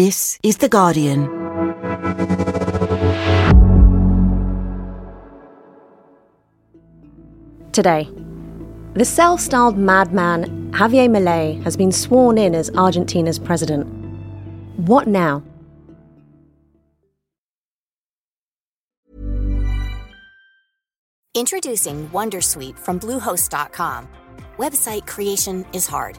This is The Guardian. Today, the self styled madman Javier Milei has been sworn in as Argentina's president. What now? Introducing Wondersuite from Bluehost.com. Website creation is hard,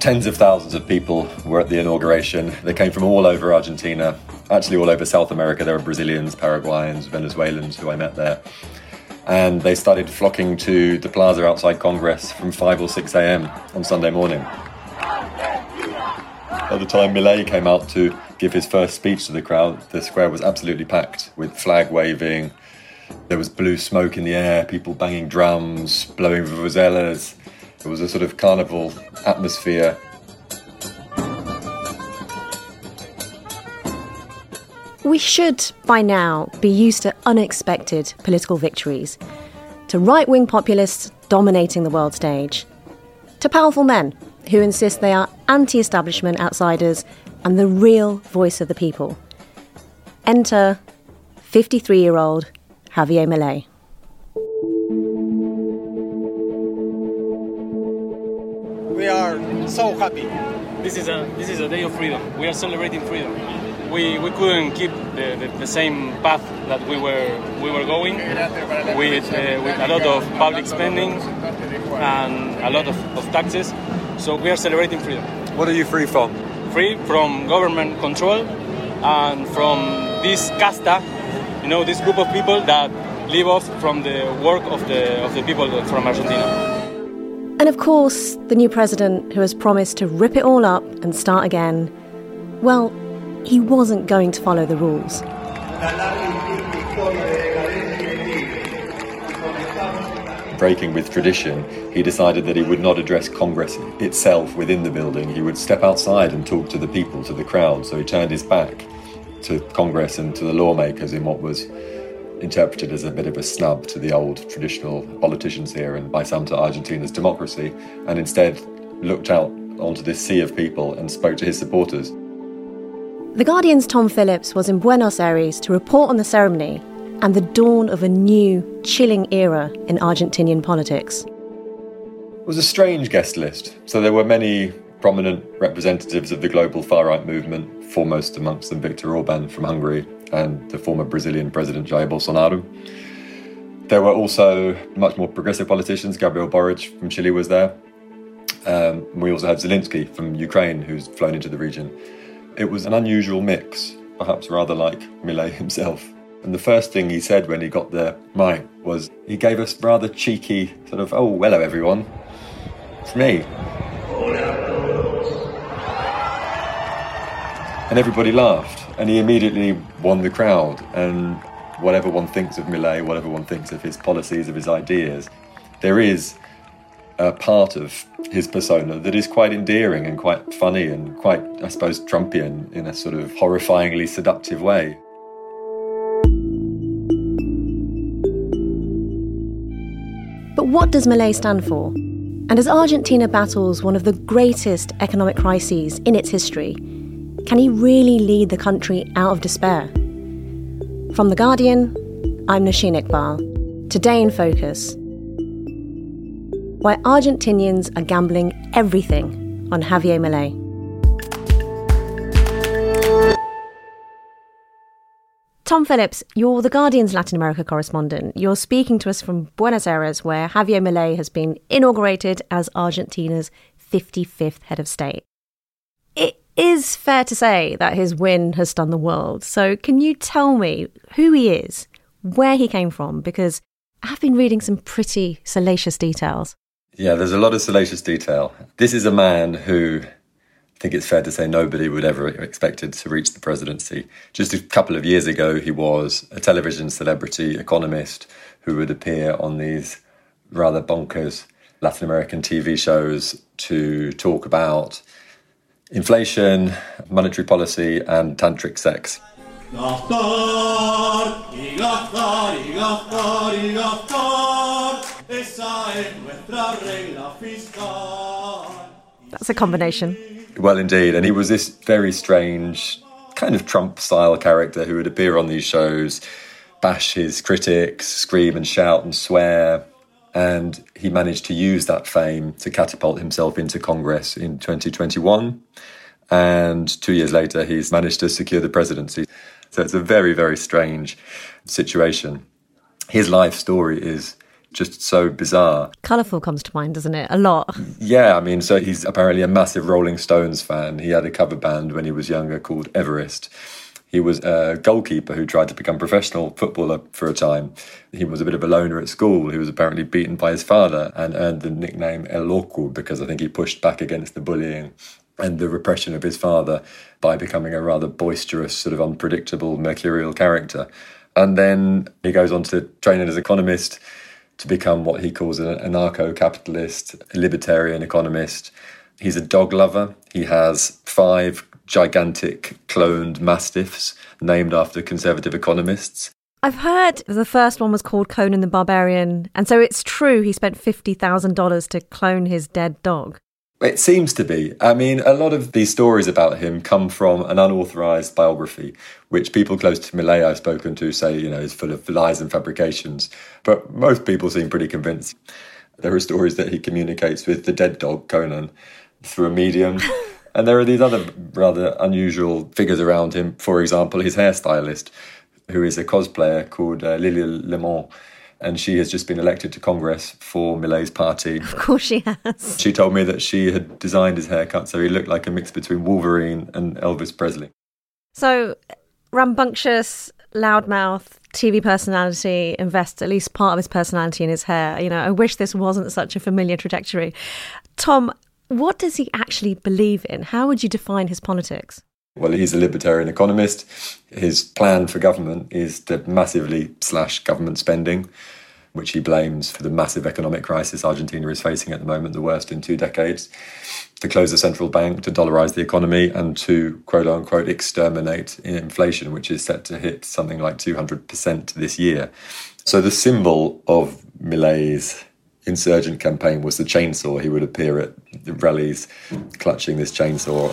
Tens of thousands of people were at the inauguration. They came from all over Argentina, actually all over South America. There were Brazilians, Paraguayans, Venezuelans who I met there. And they started flocking to the plaza outside Congress from 5 or 6 a.m. on Sunday morning. By the time Milei came out to give his first speech to the crowd, the square was absolutely packed with flag waving. There was blue smoke in the air, people banging drums, blowing vuvuzelas. It was a sort of carnival atmosphere. We should, by now, be used to unexpected political victories, to right wing populists dominating the world stage, to powerful men who insist they are anti establishment outsiders and the real voice of the people. Enter 53 year old Javier Milei. We are so happy. This is a this is a day of freedom. We are celebrating freedom. We, we couldn't keep the, the, the same path that we were we were going with uh, with a lot of public spending and a lot of, of taxes. So we are celebrating freedom. What are you free from? Free from government control and from this casta, you know, this group of people that live off from the work of the of the people from Argentina. And of course, the new president who has promised to rip it all up and start again, well, he wasn't going to follow the rules. Breaking with tradition, he decided that he would not address Congress itself within the building. He would step outside and talk to the people, to the crowd. So he turned his back to Congress and to the lawmakers in what was interpreted as a bit of a snub to the old traditional politicians here and by some to Argentina's democracy, and instead looked out onto this sea of people and spoke to his supporters. The Guardian's Tom Phillips was in Buenos Aires to report on the ceremony and the dawn of a new, chilling era in Argentinian politics. It was a strange guest list. So there were many prominent representatives of the global far right movement, foremost amongst them Viktor Orban from Hungary and the former Brazilian President Jair Bolsonaro. There were also much more progressive politicians. Gabriel Boric from Chile was there. Um, we also had Zelensky from Ukraine, who's flown into the region. It was an unusual mix, perhaps rather like Milei himself. And the first thing he said when he got there, mic was he gave us rather cheeky sort of, "Oh, hello everyone, it's me." And everybody laughed, and he immediately won the crowd. And whatever one thinks of Milei, whatever one thinks of his policies, of his ideas, there is a part of his persona that is quite endearing and quite funny and quite, I suppose, Trumpian in a sort of horrifyingly seductive way. But what does Milei stand for? And as Argentina battles one of the greatest economic crises in its history, can he really lead the country out of despair? From The Guardian, I'm Nosheen Iqbal. Today in Focus. Why Argentinians are gambling everything on Javier Milei. Tom Phillips, you're the Guardian's Latin America correspondent. You're speaking to us from Buenos Aires, where Javier Milei has been inaugurated as Argentina's 55th head of state. It is fair to say that his win has stunned the world. So, can you tell me who he is, where he came from? Because I've been reading some pretty salacious details. Yeah, there's a lot of salacious detail. This is a man who I think it's fair to say nobody would ever expected to reach the presidency. Just a couple of years ago, he was a television celebrity economist who would appear on these rather bonkers Latin American TV shows to talk about inflation, monetary policy, and tantric sex. That's a combination. Well, indeed. And he was this very strange, kind of Trump style character who would appear on these shows, bash his critics, scream and shout and swear. And he managed to use that fame to catapult himself into Congress in 2021. And two years later, he's managed to secure the presidency. So it's a very, very strange situation. His life story is just so bizarre. Colourful comes to mind, doesn't it? A lot. Yeah, I mean, so he's apparently a massive Rolling Stones fan. He had a cover band when he was younger called Everest. He was a goalkeeper who tried to become a professional footballer for a time. He was a bit of a loner at school. He was apparently beaten by his father and earned the nickname El Loco because I think he pushed back against the bullying and the repression of his father by becoming a rather boisterous, sort of unpredictable, mercurial character. And then he goes on to train as an economist to become what he calls an anarcho capitalist, libertarian economist. He's a dog lover. He has five gigantic cloned mastiffs named after conservative economists. I've heard the first one was called Conan the Barbarian, and so it's true he spent $50,000 to clone his dead dog. It seems to be. I mean, a lot of these stories about him come from an unauthorized biography, which people close to Milei I've spoken to say, you know, is full of lies and fabrications. But most people seem pretty convinced. There are stories that he communicates with the dead dog, Conan, through a medium. and there are these other rather unusual figures around him. For example, his hairstylist, who is a cosplayer called uh, Lilia Lemoine and she has just been elected to Congress for Milei's party. Of course she has. She told me that she had designed his haircut so he looked like a mix between Wolverine and Elvis Presley. So, rambunctious, loudmouth, TV personality invests at least part of his personality in his hair. You know, I wish this wasn't such a familiar trajectory. Tom, what does he actually believe in? How would you define his politics? Well, he's a libertarian economist. His plan for government is to massively slash government spending, which he blames for the massive economic crisis Argentina is facing at the moment, the worst in two decades, to close the central bank, to dollarize the economy, and to quote unquote exterminate inflation, which is set to hit something like 200% this year. So the symbol of Milei's insurgent campaign was the chainsaw. He would appear at the rallies clutching this chainsaw.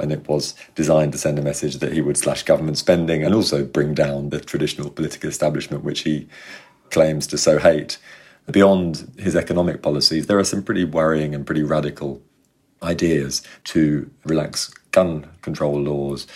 and it was designed to send a message that he would slash government spending and also bring down the traditional political establishment, which he claims to so hate. Beyond his economic policies, there are some pretty worrying and pretty radical ideas to relax gun control laws,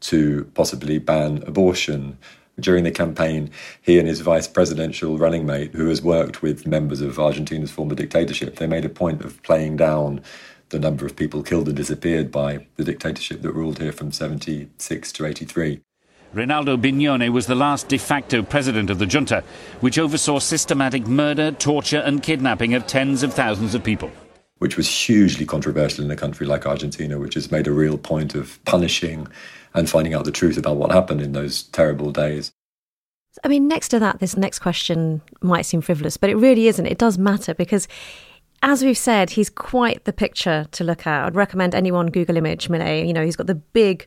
to possibly ban abortion. During the campaign, he and his vice presidential running mate, who has worked with members of Argentina's former dictatorship, they made a point of playing down the number of people killed and disappeared by the dictatorship that ruled here from 76 to 83. Reynaldo Bignone was the last de facto president of the junta, which oversaw systematic murder, torture, and kidnapping of tens of thousands of people. Which was hugely controversial in a country like Argentina, which has made a real point of punishing and finding out the truth about what happened in those terrible days. I mean, next to that, this next question might seem frivolous, but it really isn't. It does matter because as we've said, he's quite the picture to look at. I'd recommend anyone Google image Milei. You know, he's got the big,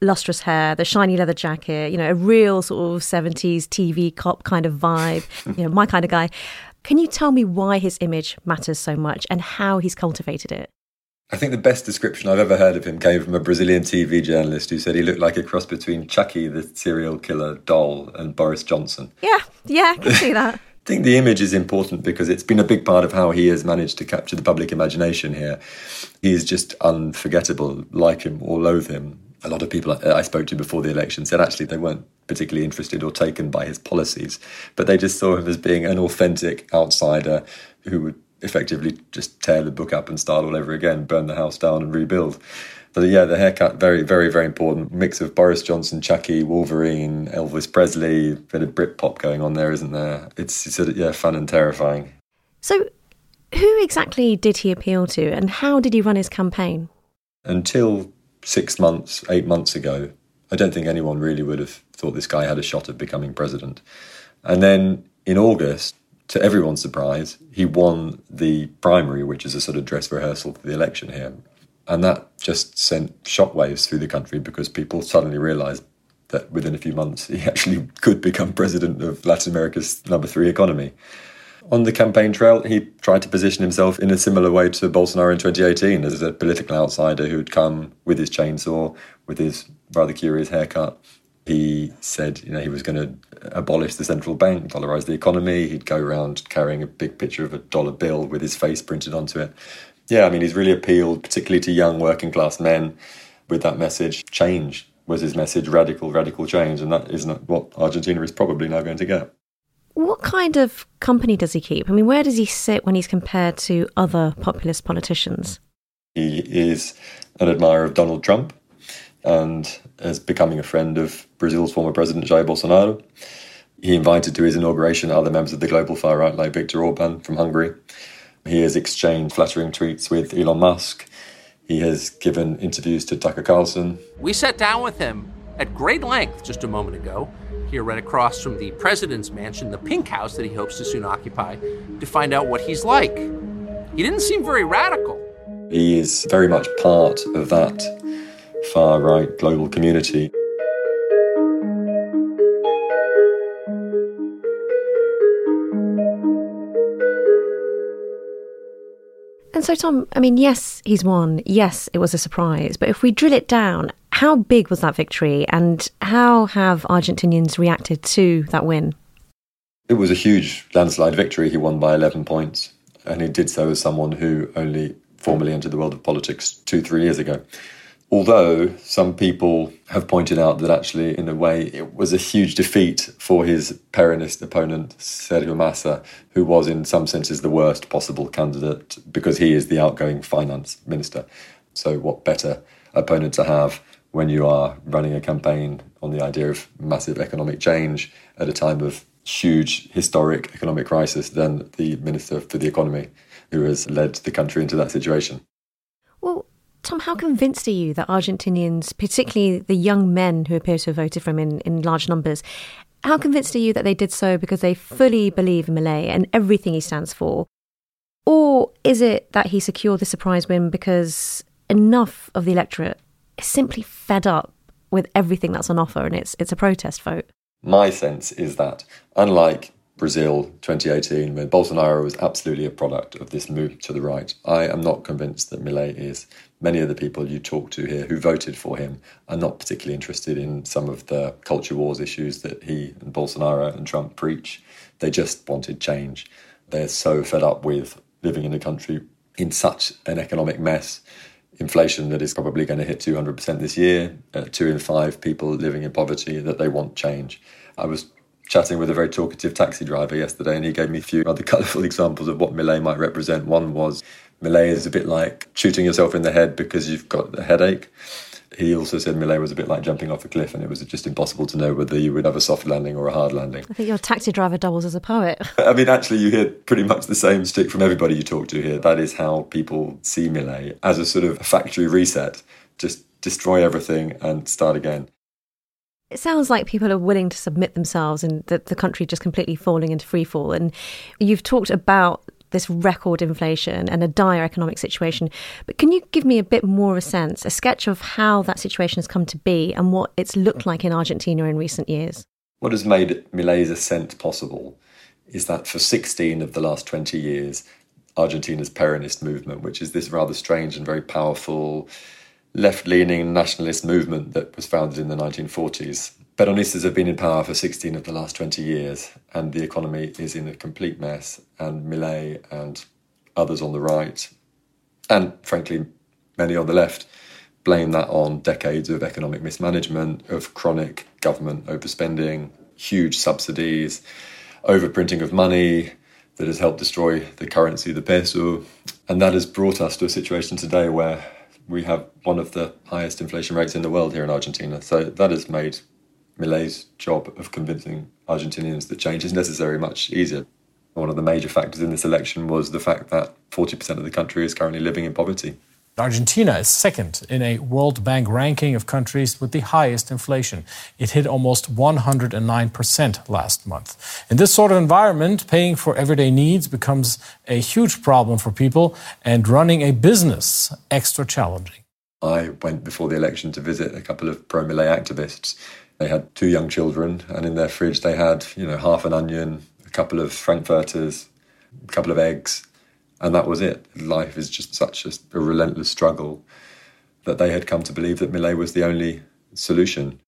lustrous hair, the shiny leather jacket. You know, a real sort of seventies TV cop kind of vibe. you know, my kind of guy. Can you tell me why his image matters so much and how he's cultivated it? I think the best description I've ever heard of him came from a Brazilian TV journalist who said he looked like a cross between Chucky, the serial killer doll, and Boris Johnson. Yeah, yeah, I can see that. I think the image is important because it's been a big part of how he has managed to capture the public imagination here. He is just unforgettable, like him or loathe him. A lot of people uh, I spoke to before the election said actually they weren't particularly interested or taken by his policies, but they just saw him as being an authentic outsider who would effectively just tear the book up and start all over again, burn the house down and rebuild. But yeah, the haircut, very, very, very important. Mix of Boris Johnson, Chucky, Wolverine, Elvis Presley, bit of Britpop going on there, isn't there? It's, it's yeah, fun and terrifying. So, who exactly did he appeal to and how did he run his campaign? Until six months, eight months ago, I don't think anyone really would have thought this guy had a shot of becoming president. And then in August, to everyone's surprise, he won the primary, which is a sort of dress rehearsal for the election here. And that just sent shockwaves through the country because people suddenly realized that within a few months he actually could become president of Latin America's number three economy. On the campaign trail, he tried to position himself in a similar way to Bolsonaro in 2018 as a political outsider who'd come with his chainsaw, with his rather curious haircut. He said, you know, he was going to abolish the central bank, dollarize the economy. He'd go around carrying a big picture of a dollar bill with his face printed onto it. Yeah, I mean, he's really appealed, particularly to young working class men, with that message. Change was his message, radical, radical change, and that is not what Argentina is probably now going to get. What kind of company does he keep? I mean, where does he sit when he's compared to other populist politicians? He is an admirer of Donald Trump and is becoming a friend of Brazil's former president Jair Bolsonaro. He invited to his inauguration other members of the global far right, like Viktor Orban from Hungary. He has exchanged flattering tweets with Elon Musk. He has given interviews to Tucker Carlson. We sat down with him at great length just a moment ago here right across from the president's mansion, the pink house that he hopes to soon occupy, to find out what he's like. He didn't seem very radical. He is very much part of that far right global community. And so, Tom, I mean, yes, he's won. Yes, it was a surprise. But if we drill it down, how big was that victory and how have Argentinians reacted to that win? It was a huge landslide victory. He won by 11 points. And he did so as someone who only formally entered the world of politics two, three years ago. Although some people have pointed out that actually, in a way, it was a huge defeat for his Peronist opponent, Sergio Massa, who was, in some senses, the worst possible candidate because he is the outgoing finance minister. So, what better opponent to have when you are running a campaign on the idea of massive economic change at a time of huge historic economic crisis than the Minister for the Economy, who has led the country into that situation? Well, Tom, how convinced are you that Argentinians, particularly the young men who appear to have voted for him in, in large numbers, how convinced are you that they did so because they fully believe in Milei and everything he stands for? Or is it that he secured the surprise win because enough of the electorate is simply fed up with everything that's on offer and it's, it's a protest vote? My sense is that, unlike Brazil 2018, when Bolsonaro was absolutely a product of this move to the right, I am not convinced that Milei is many of the people you talk to here who voted for him are not particularly interested in some of the culture wars issues that he and Bolsonaro and Trump preach. They just wanted change. They're so fed up with living in a country in such an economic mess. Inflation that is probably going to hit 200% this year, uh, two in five people living in poverty, that they want change. I was chatting with a very talkative taxi driver yesterday, and he gave me a few other colourful examples of what Milei might represent. One was Milei is a bit like shooting yourself in the head because you've got a headache. He also said Milei was a bit like jumping off a cliff and it was just impossible to know whether you would have a soft landing or a hard landing. I think your taxi driver doubles as a poet. I mean, actually, you hear pretty much the same stick from everybody you talk to here. That is how people see Milei as a sort of factory reset. Just destroy everything and start again. It sounds like people are willing to submit themselves and the, the country just completely falling into freefall. And you've talked about this record inflation and a dire economic situation. But can you give me a bit more of a sense, a sketch of how that situation has come to be and what it's looked like in Argentina in recent years? What has made Milei's ascent possible is that for 16 of the last 20 years, Argentina's Peronist movement, which is this rather strange and very powerful left leaning nationalist movement that was founded in the 1940s, Peronistas have been in power for 16 of the last 20 years, and the economy is in a complete mess. And Milei and others on the right, and frankly, many on the left, blame that on decades of economic mismanagement, of chronic government overspending, huge subsidies, overprinting of money that has helped destroy the currency, the peso. And that has brought us to a situation today where we have one of the highest inflation rates in the world here in Argentina. So that has made Milei's job of convincing Argentinians that change is necessary much easier. One of the major factors in this election was the fact that 40% of the country is currently living in poverty. Argentina is second in a World Bank ranking of countries with the highest inflation. It hit almost 109% last month. In this sort of environment, paying for everyday needs becomes a huge problem for people and running a business extra challenging. I went before the election to visit a couple of pro Milei activists. They had two young children, and in their fridge they had, you know, half an onion, a couple of frankfurters, a couple of eggs, and that was it. Life is just such a, a relentless struggle that they had come to believe that Milei was the only solution.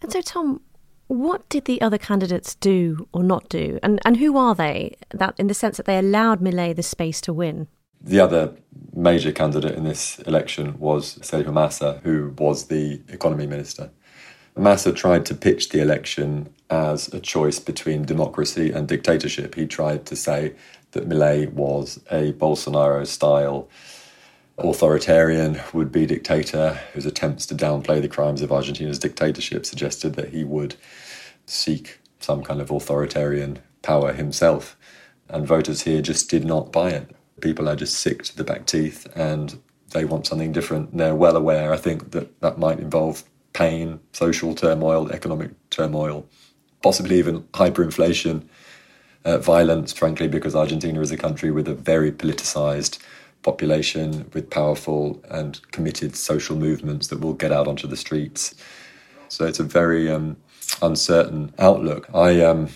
And so, Tom, what did the other candidates do or not do? And, and who are they, that, in the sense that they allowed Milei the space to win? The other major candidate in this election was Sergio Massa, who was the economy minister. Massa tried to pitch the election as a choice between democracy and dictatorship. He tried to say that Milei was a Bolsonaro style authoritarian would be dictator whose attempts to downplay the crimes of Argentina's dictatorship suggested that he would seek some kind of authoritarian power himself. And voters here just did not buy it. People are just sick to the back teeth and they want something different. They're well aware, I think, that that might involve pain, social turmoil, economic turmoil, possibly even hyperinflation, uh, violence, frankly, because Argentina is a country with a very politicized population, with powerful and committed social movements that will get out onto the streets. So it's a very um, uncertain outlook. I um,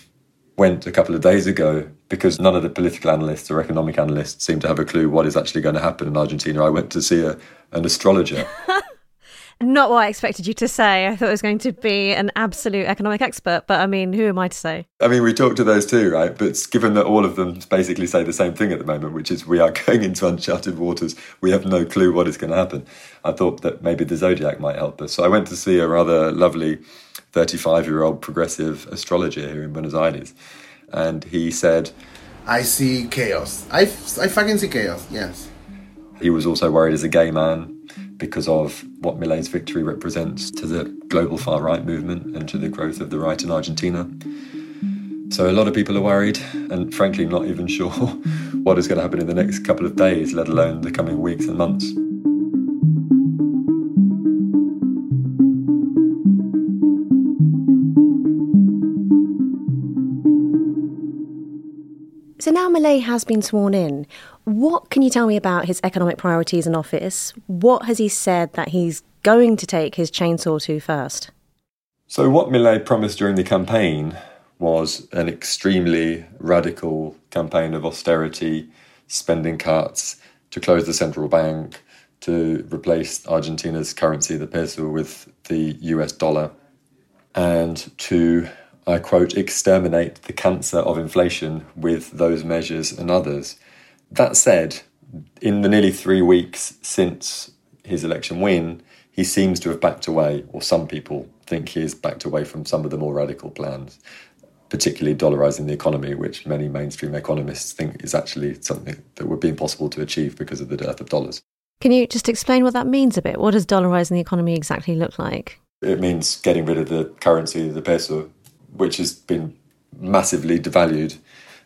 went a couple of days ago because none of the political analysts or economic analysts seem to have a clue what is actually going to happen in Argentina. I went to see a, an astrologer. Not what I expected you to say. I thought it was going to be an absolute economic expert, but I mean, who am I to say? I mean, we talked to those too, right? But given that all of them basically say the same thing at the moment, which is we are going into uncharted waters, we have no clue what is going to happen. I thought that maybe the zodiac might help us. So I went to see a rather lovely 35 year old progressive astrologer here in Buenos Aires. And he said, I see chaos. I, I fucking see chaos, yes. He was also worried as a gay man because of what Milei's victory represents to the global far right movement and to the growth of the right in Argentina. So a lot of people are worried and frankly not even sure what is going to happen in the next couple of days, let alone the coming weeks and months. So now Milei has been sworn in. What can you tell me about his economic priorities in office? What has he said that he's going to take his chainsaw to first? So, what Milei promised during the campaign was an extremely radical campaign of austerity, spending cuts, to close the central bank, to replace Argentina's currency, the peso, with the US dollar, and to I quote, exterminate the cancer of inflation with those measures and others. That said, in the nearly three weeks since his election win, he seems to have backed away, or some people think he has backed away from some of the more radical plans, particularly dollarizing the economy, which many mainstream economists think is actually something that would be impossible to achieve because of the dearth of dollars. Can you just explain what that means a bit? What does dollarizing the economy exactly look like? It means getting rid of the currency, the peso, which has been massively devalued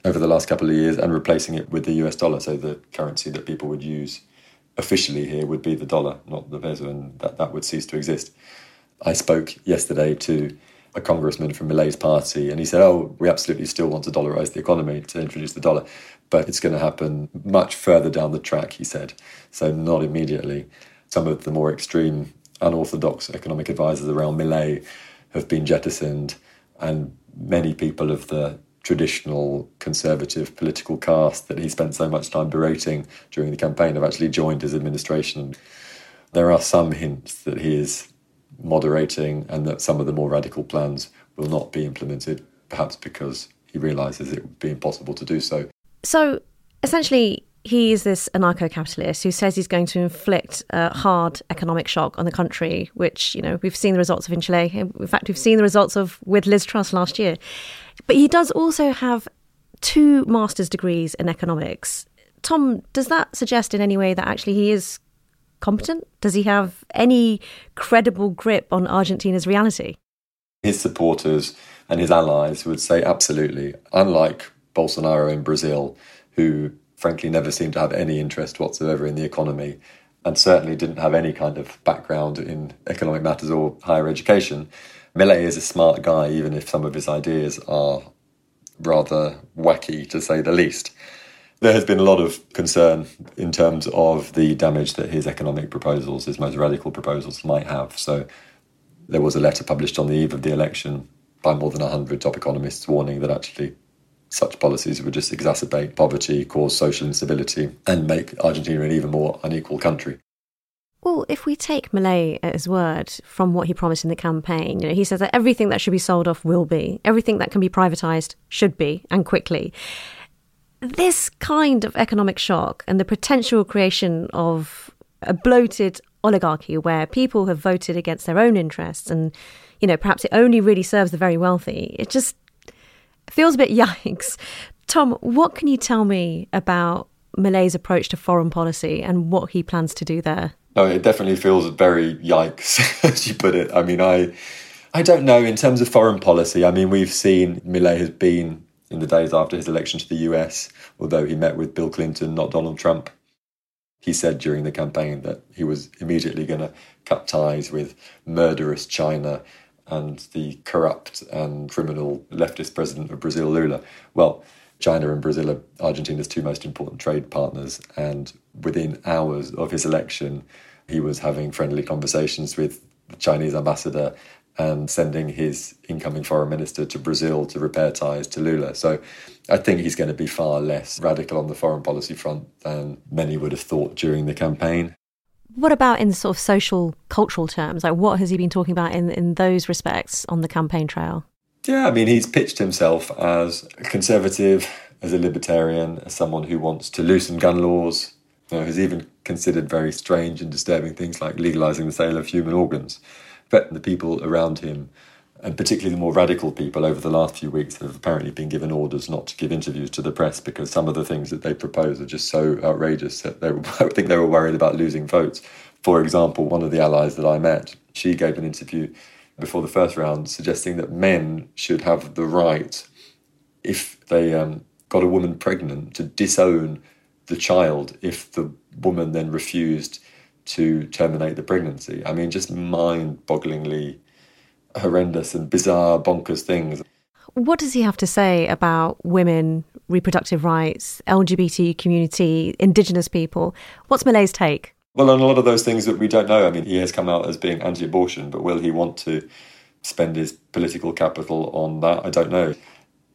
over the last couple of years and replacing it with the US dollar. So the currency that people would use officially here would be the dollar, not the peso, and that, that would cease to exist. I spoke yesterday to a congressman from Milei's party, and he said, Oh, we absolutely still want to dollarize the economy to introduce the dollar, but it's going to happen much further down the track, he said. So, not immediately. Some of the more extreme, unorthodox economic advisors around Milei have been jettisoned and many people of the traditional conservative political caste that he spent so much time berating during the campaign have actually joined his administration. There are some hints that he is moderating and that some of the more radical plans will not be implemented, perhaps because he realizes it would be impossible to do so. So essentially, he is this anarcho capitalist who says he's going to inflict a hard economic shock on the country, which, you know, we've seen the results of in Chile. In fact, we've seen the results of with Liz Truss last year. But he does also have two master's degrees in economics. Tom, does that suggest in any way that actually he is competent? Does he have any credible grip on Argentina's reality? His supporters and his allies would say absolutely. Unlike Bolsonaro in Brazil, who frankly never seemed to have any interest whatsoever in the economy and certainly didn't have any kind of background in economic matters or higher education, Milei is a smart guy, even if some of his ideas are rather wacky, to say the least. There has been a lot of concern in terms of the damage that his economic proposals, his most radical proposals, might have. So there was a letter published on the eve of the election by more than 100 top economists warning that actually such policies would just exacerbate poverty, cause social instability, and make Argentina an even more unequal country. Well, if we take Milei at his word from what he promised in the campaign, you know, he says that everything that should be sold off will be, everything that can be privatized should be, and quickly. This kind of economic shock and the potential creation of a bloated oligarchy where people have voted against their own interests and, you know, perhaps it only really serves the very wealthy, it just feels a bit yikes. Tom, what can you tell me about Milei's approach to foreign policy and what he plans to do there? No, it definitely feels very yikes, as you put it. I mean, I, I don't know in terms of foreign policy. I mean, we've seen Milei has been in the days after his election to the US, although he met with Bill Clinton, not Donald Trump. He said during the campaign that he was immediately going to cut ties with murderous China and the corrupt and criminal leftist president of Brazil, Lula. Well, China and Brazil are Argentina's two most important trade partners. And within hours of his election, he was having friendly conversations with the Chinese ambassador and sending his incoming foreign minister to Brazil to repair ties to Lula. So I think he's going to be far less radical on the foreign policy front than many would have thought during the campaign. What about in sort of social, cultural terms? Like, what has he been talking about in, in those respects on the campaign trail? Yeah, I mean, he's pitched himself as a conservative, as a libertarian, as someone who wants to loosen gun laws. You know, has even considered very strange and disturbing things like legalizing the sale of human organs. But the people around him, and particularly the more radical people over the last few weeks, have apparently been given orders not to give interviews to the press because some of the things that they propose are just so outrageous that they, I think they were worried about losing votes. For example, one of the allies that I met, she gave an interview before the first round, suggesting that men should have the right, if they um, got a woman pregnant, to disown the child if the woman then refused to terminate the pregnancy. I mean, just mind bogglingly horrendous and bizarre, bonkers things. What does he have to say about women, reproductive rights, LGBT community, indigenous people? What's Milei's take? Well, on a lot of those things that we don't know, I mean, he has come out as being anti abortion, but will he want to spend his political capital on that? I don't know.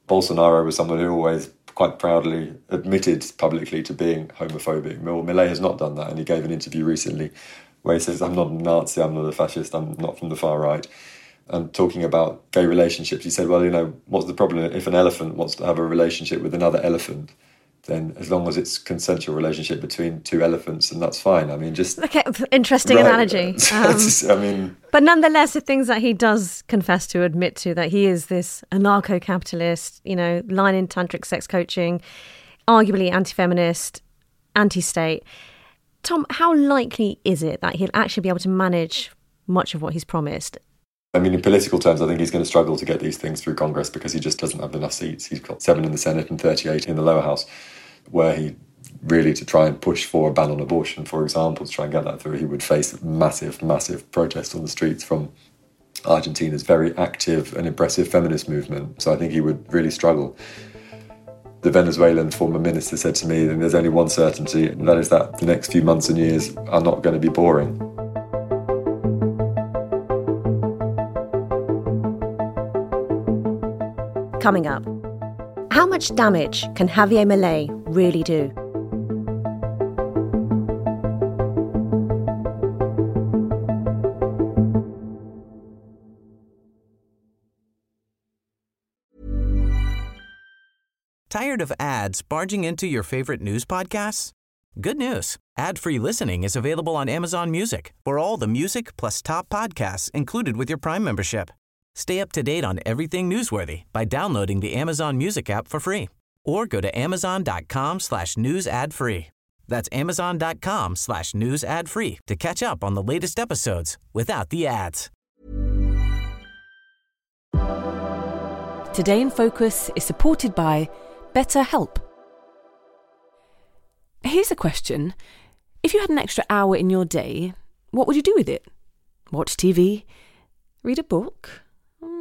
Bolsonaro was someone who always quite proudly admitted publicly to being homophobic. Well, Milei has not done that, and he gave an interview recently where he says, I'm not a Nazi, I'm not a fascist, I'm not from the far right. And talking about gay relationships, he said, Well, you know, what's the problem if an elephant wants to have a relationship with another elephant? then as long as it's consensual relationship between two elephants, and that's fine. I mean, just okay, interesting right. analogy. Um, I mean, but nonetheless, the things that he does confess to, admit to, that he is this anarcho-capitalist, you know, line in tantric sex coaching, arguably anti-feminist, anti-state. Tom, how likely is it that he'll actually be able to manage much of what he's promised? I mean, in political terms, I think he's going to struggle to get these things through Congress because he just doesn't have enough seats. He's got seven in the Senate and 38 in the lower house, where he really to try and push for a ban on abortion, for example, to try and get that through, he would face massive, massive protests on the streets from Argentina's very active and impressive feminist movement. So I think he would really struggle. The Venezuelan former minister said to me, there's only one certainty, and that is that the next few months and years are not going to be boring. Coming up, how much damage can Javier Milei really do? Tired of ads barging into your favorite news podcasts? Good news. Ad-free listening is available on Amazon Music for all the music plus top podcasts included with your Prime membership. Stay up to date on everything newsworthy by downloading the Amazon Music app for free or go to amazon.com slash news ad free. That's amazon.com slash news ad free to catch up on the latest episodes without the ads. Today in Focus is supported by BetterHelp. Here's a question. If you had an extra hour in your day, what would you do with it? Watch TV? Read a book?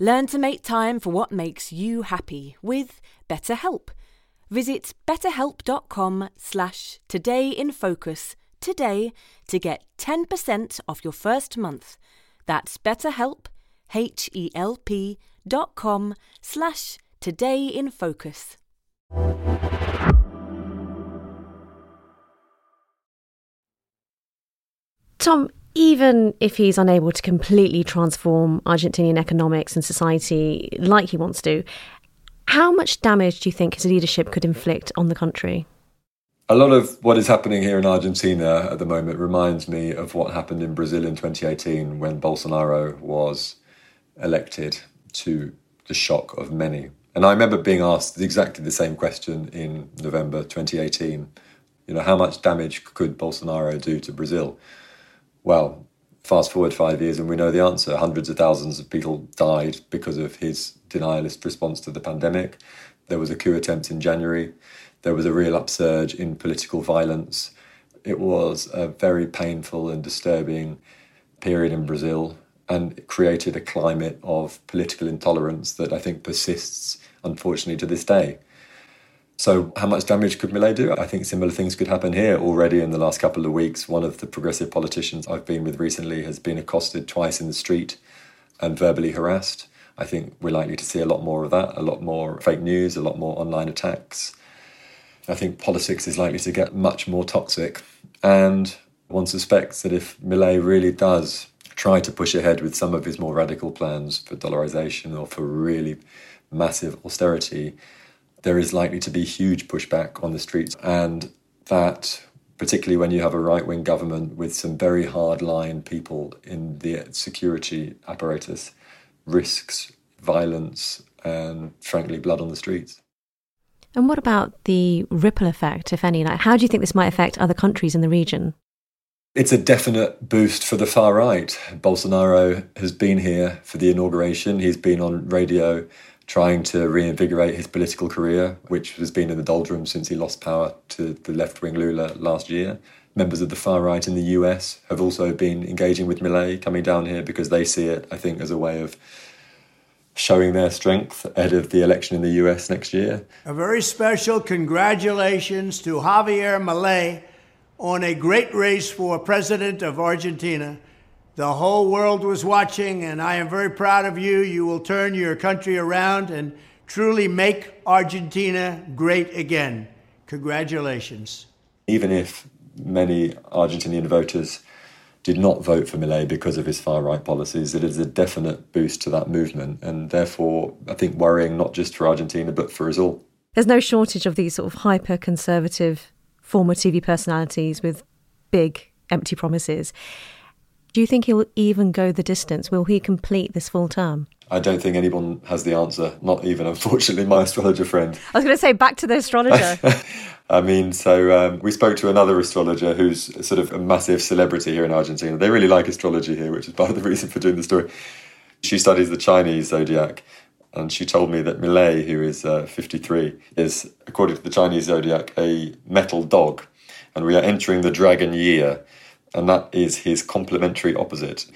Learn to make time for what makes you happy with BetterHelp. Visit betterhelp.com slash today in focus today to get 10% off your first month. That's betterhelp, H-E-L-P dot com slash focus. Tom, even if he's unable to completely transform Argentinian economics and society like he wants to, how much damage do you think his leadership could inflict on the country? A lot of what is happening here in Argentina at the moment reminds me of what happened in Brazil in 2018 when Bolsonaro was elected to the shock of many. And I remember being asked exactly the same question in November 2018. You know, how much damage could Bolsonaro do to Brazil? Well, fast forward five years and we know the answer. Hundreds of thousands of people died because of his denialist response to the pandemic. There was a coup attempt in January. There was a real upsurge in political violence. It was a very painful and disturbing period in Brazil and created a climate of political intolerance that I think persists, unfortunately, to this day. So, how much damage could Milei do? I think similar things could happen here already in the last couple of weeks. One of the progressive politicians I've been with recently has been accosted twice in the street and verbally harassed. I think we're likely to see a lot more of that, a lot more fake news, a lot more online attacks. I think politics is likely to get much more toxic. And one suspects that if Milei really does try to push ahead with some of his more radical plans for dollarization or for really massive austerity, there is likely to be huge pushback on the streets. And that, particularly when you have a right wing government with some very hard line people in the security apparatus, risks violence and, frankly, blood on the streets. And what about the ripple effect, if any? Like, how do you think this might affect other countries in the region? It's a definite boost for the far right. Bolsonaro has been here for the inauguration. He's been on radio trying to reinvigorate his political career, which has been in the doldrums since he lost power to the left wing Lula last year. Members of the far right in the US have also been engaging with Milei, coming down here because they see it, I think, as a way of showing their strength ahead of the election in the US next year. A very special congratulations to Javier Milei on a great race for president of Argentina. The whole world was watching, and I am very proud of you. You will turn your country around and truly make Argentina great again. Congratulations. Even if many Argentinian voters did not vote for Milei because of his far right policies, it is a definite boost to that movement, and therefore, I think worrying not just for Argentina but for us all. There's no shortage of these sort of hyper conservative former TV personalities with big empty promises. Do you think he'll even go the distance? Will he complete this full term? I don't think anyone has the answer, not even, unfortunately, my astrologer friend. I was going to say, back to the astrologer. I mean, so um, we spoke to another astrologer who's sort of a massive celebrity here in Argentina. They really like astrology here, which is part of the reason for doing the story. She studies the Chinese zodiac, and she told me that Milei, who is uh, 53, is, according to the Chinese zodiac, a metal dog. And we are entering the dragon year, and that is his complementary opposite.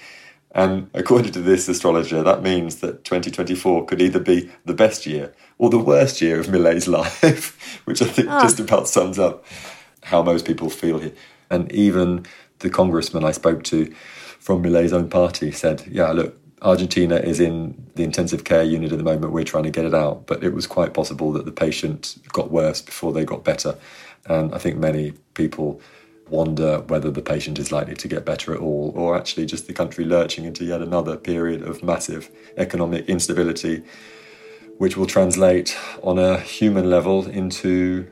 And according to this astrologer, that means that 2024 could either be the best year or the worst year of Milei's life, which I think Ah. just about sums up how most people feel here. And even the congressman I spoke to from Milei's own party said, yeah, look, Argentina is in the intensive care unit at the moment. We're trying to get it out. But it was quite possible that the patient got worse before they got better. And I think many people wonder whether the patient is likely to get better at all, or actually just the country lurching into yet another period of massive economic instability, which will translate on a human level into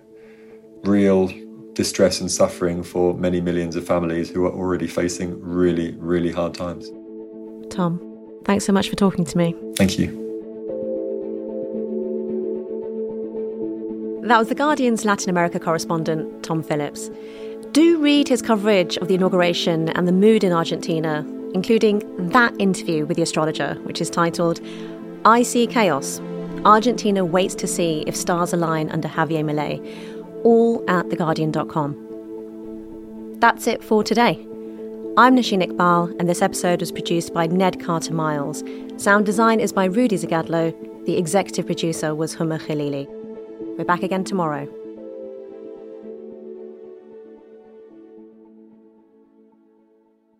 real distress and suffering for many millions of families who are already facing really, really hard times. Tom, thanks so much for talking to me. Thank you. That was The Guardian's Latin America correspondent, Tom Phillips. Do read his coverage of the inauguration and the mood in Argentina, including that interview with the astrologer, which is titled I See Chaos. Argentina waits to see if stars align under Javier Milei, all at theguardian.com. That's it for today. I'm Nosheen Iqbal, and this episode was produced by Ned Carter Miles. Sound design is by Rudy Zagadlo. The executive producer was Homa Khaleeli. We're back again tomorrow.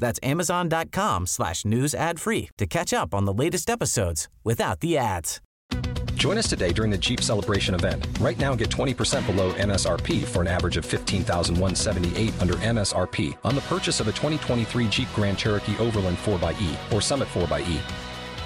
That's amazon.com slash news ad free to catch up on the latest episodes without the ads. Join us today during the Jeep Celebration event. Right now, get 20% below MSRP for an average of 15178 under MSRP on the purchase of a 2023 Jeep Grand Cherokee Overland 4xE or Summit 4xE.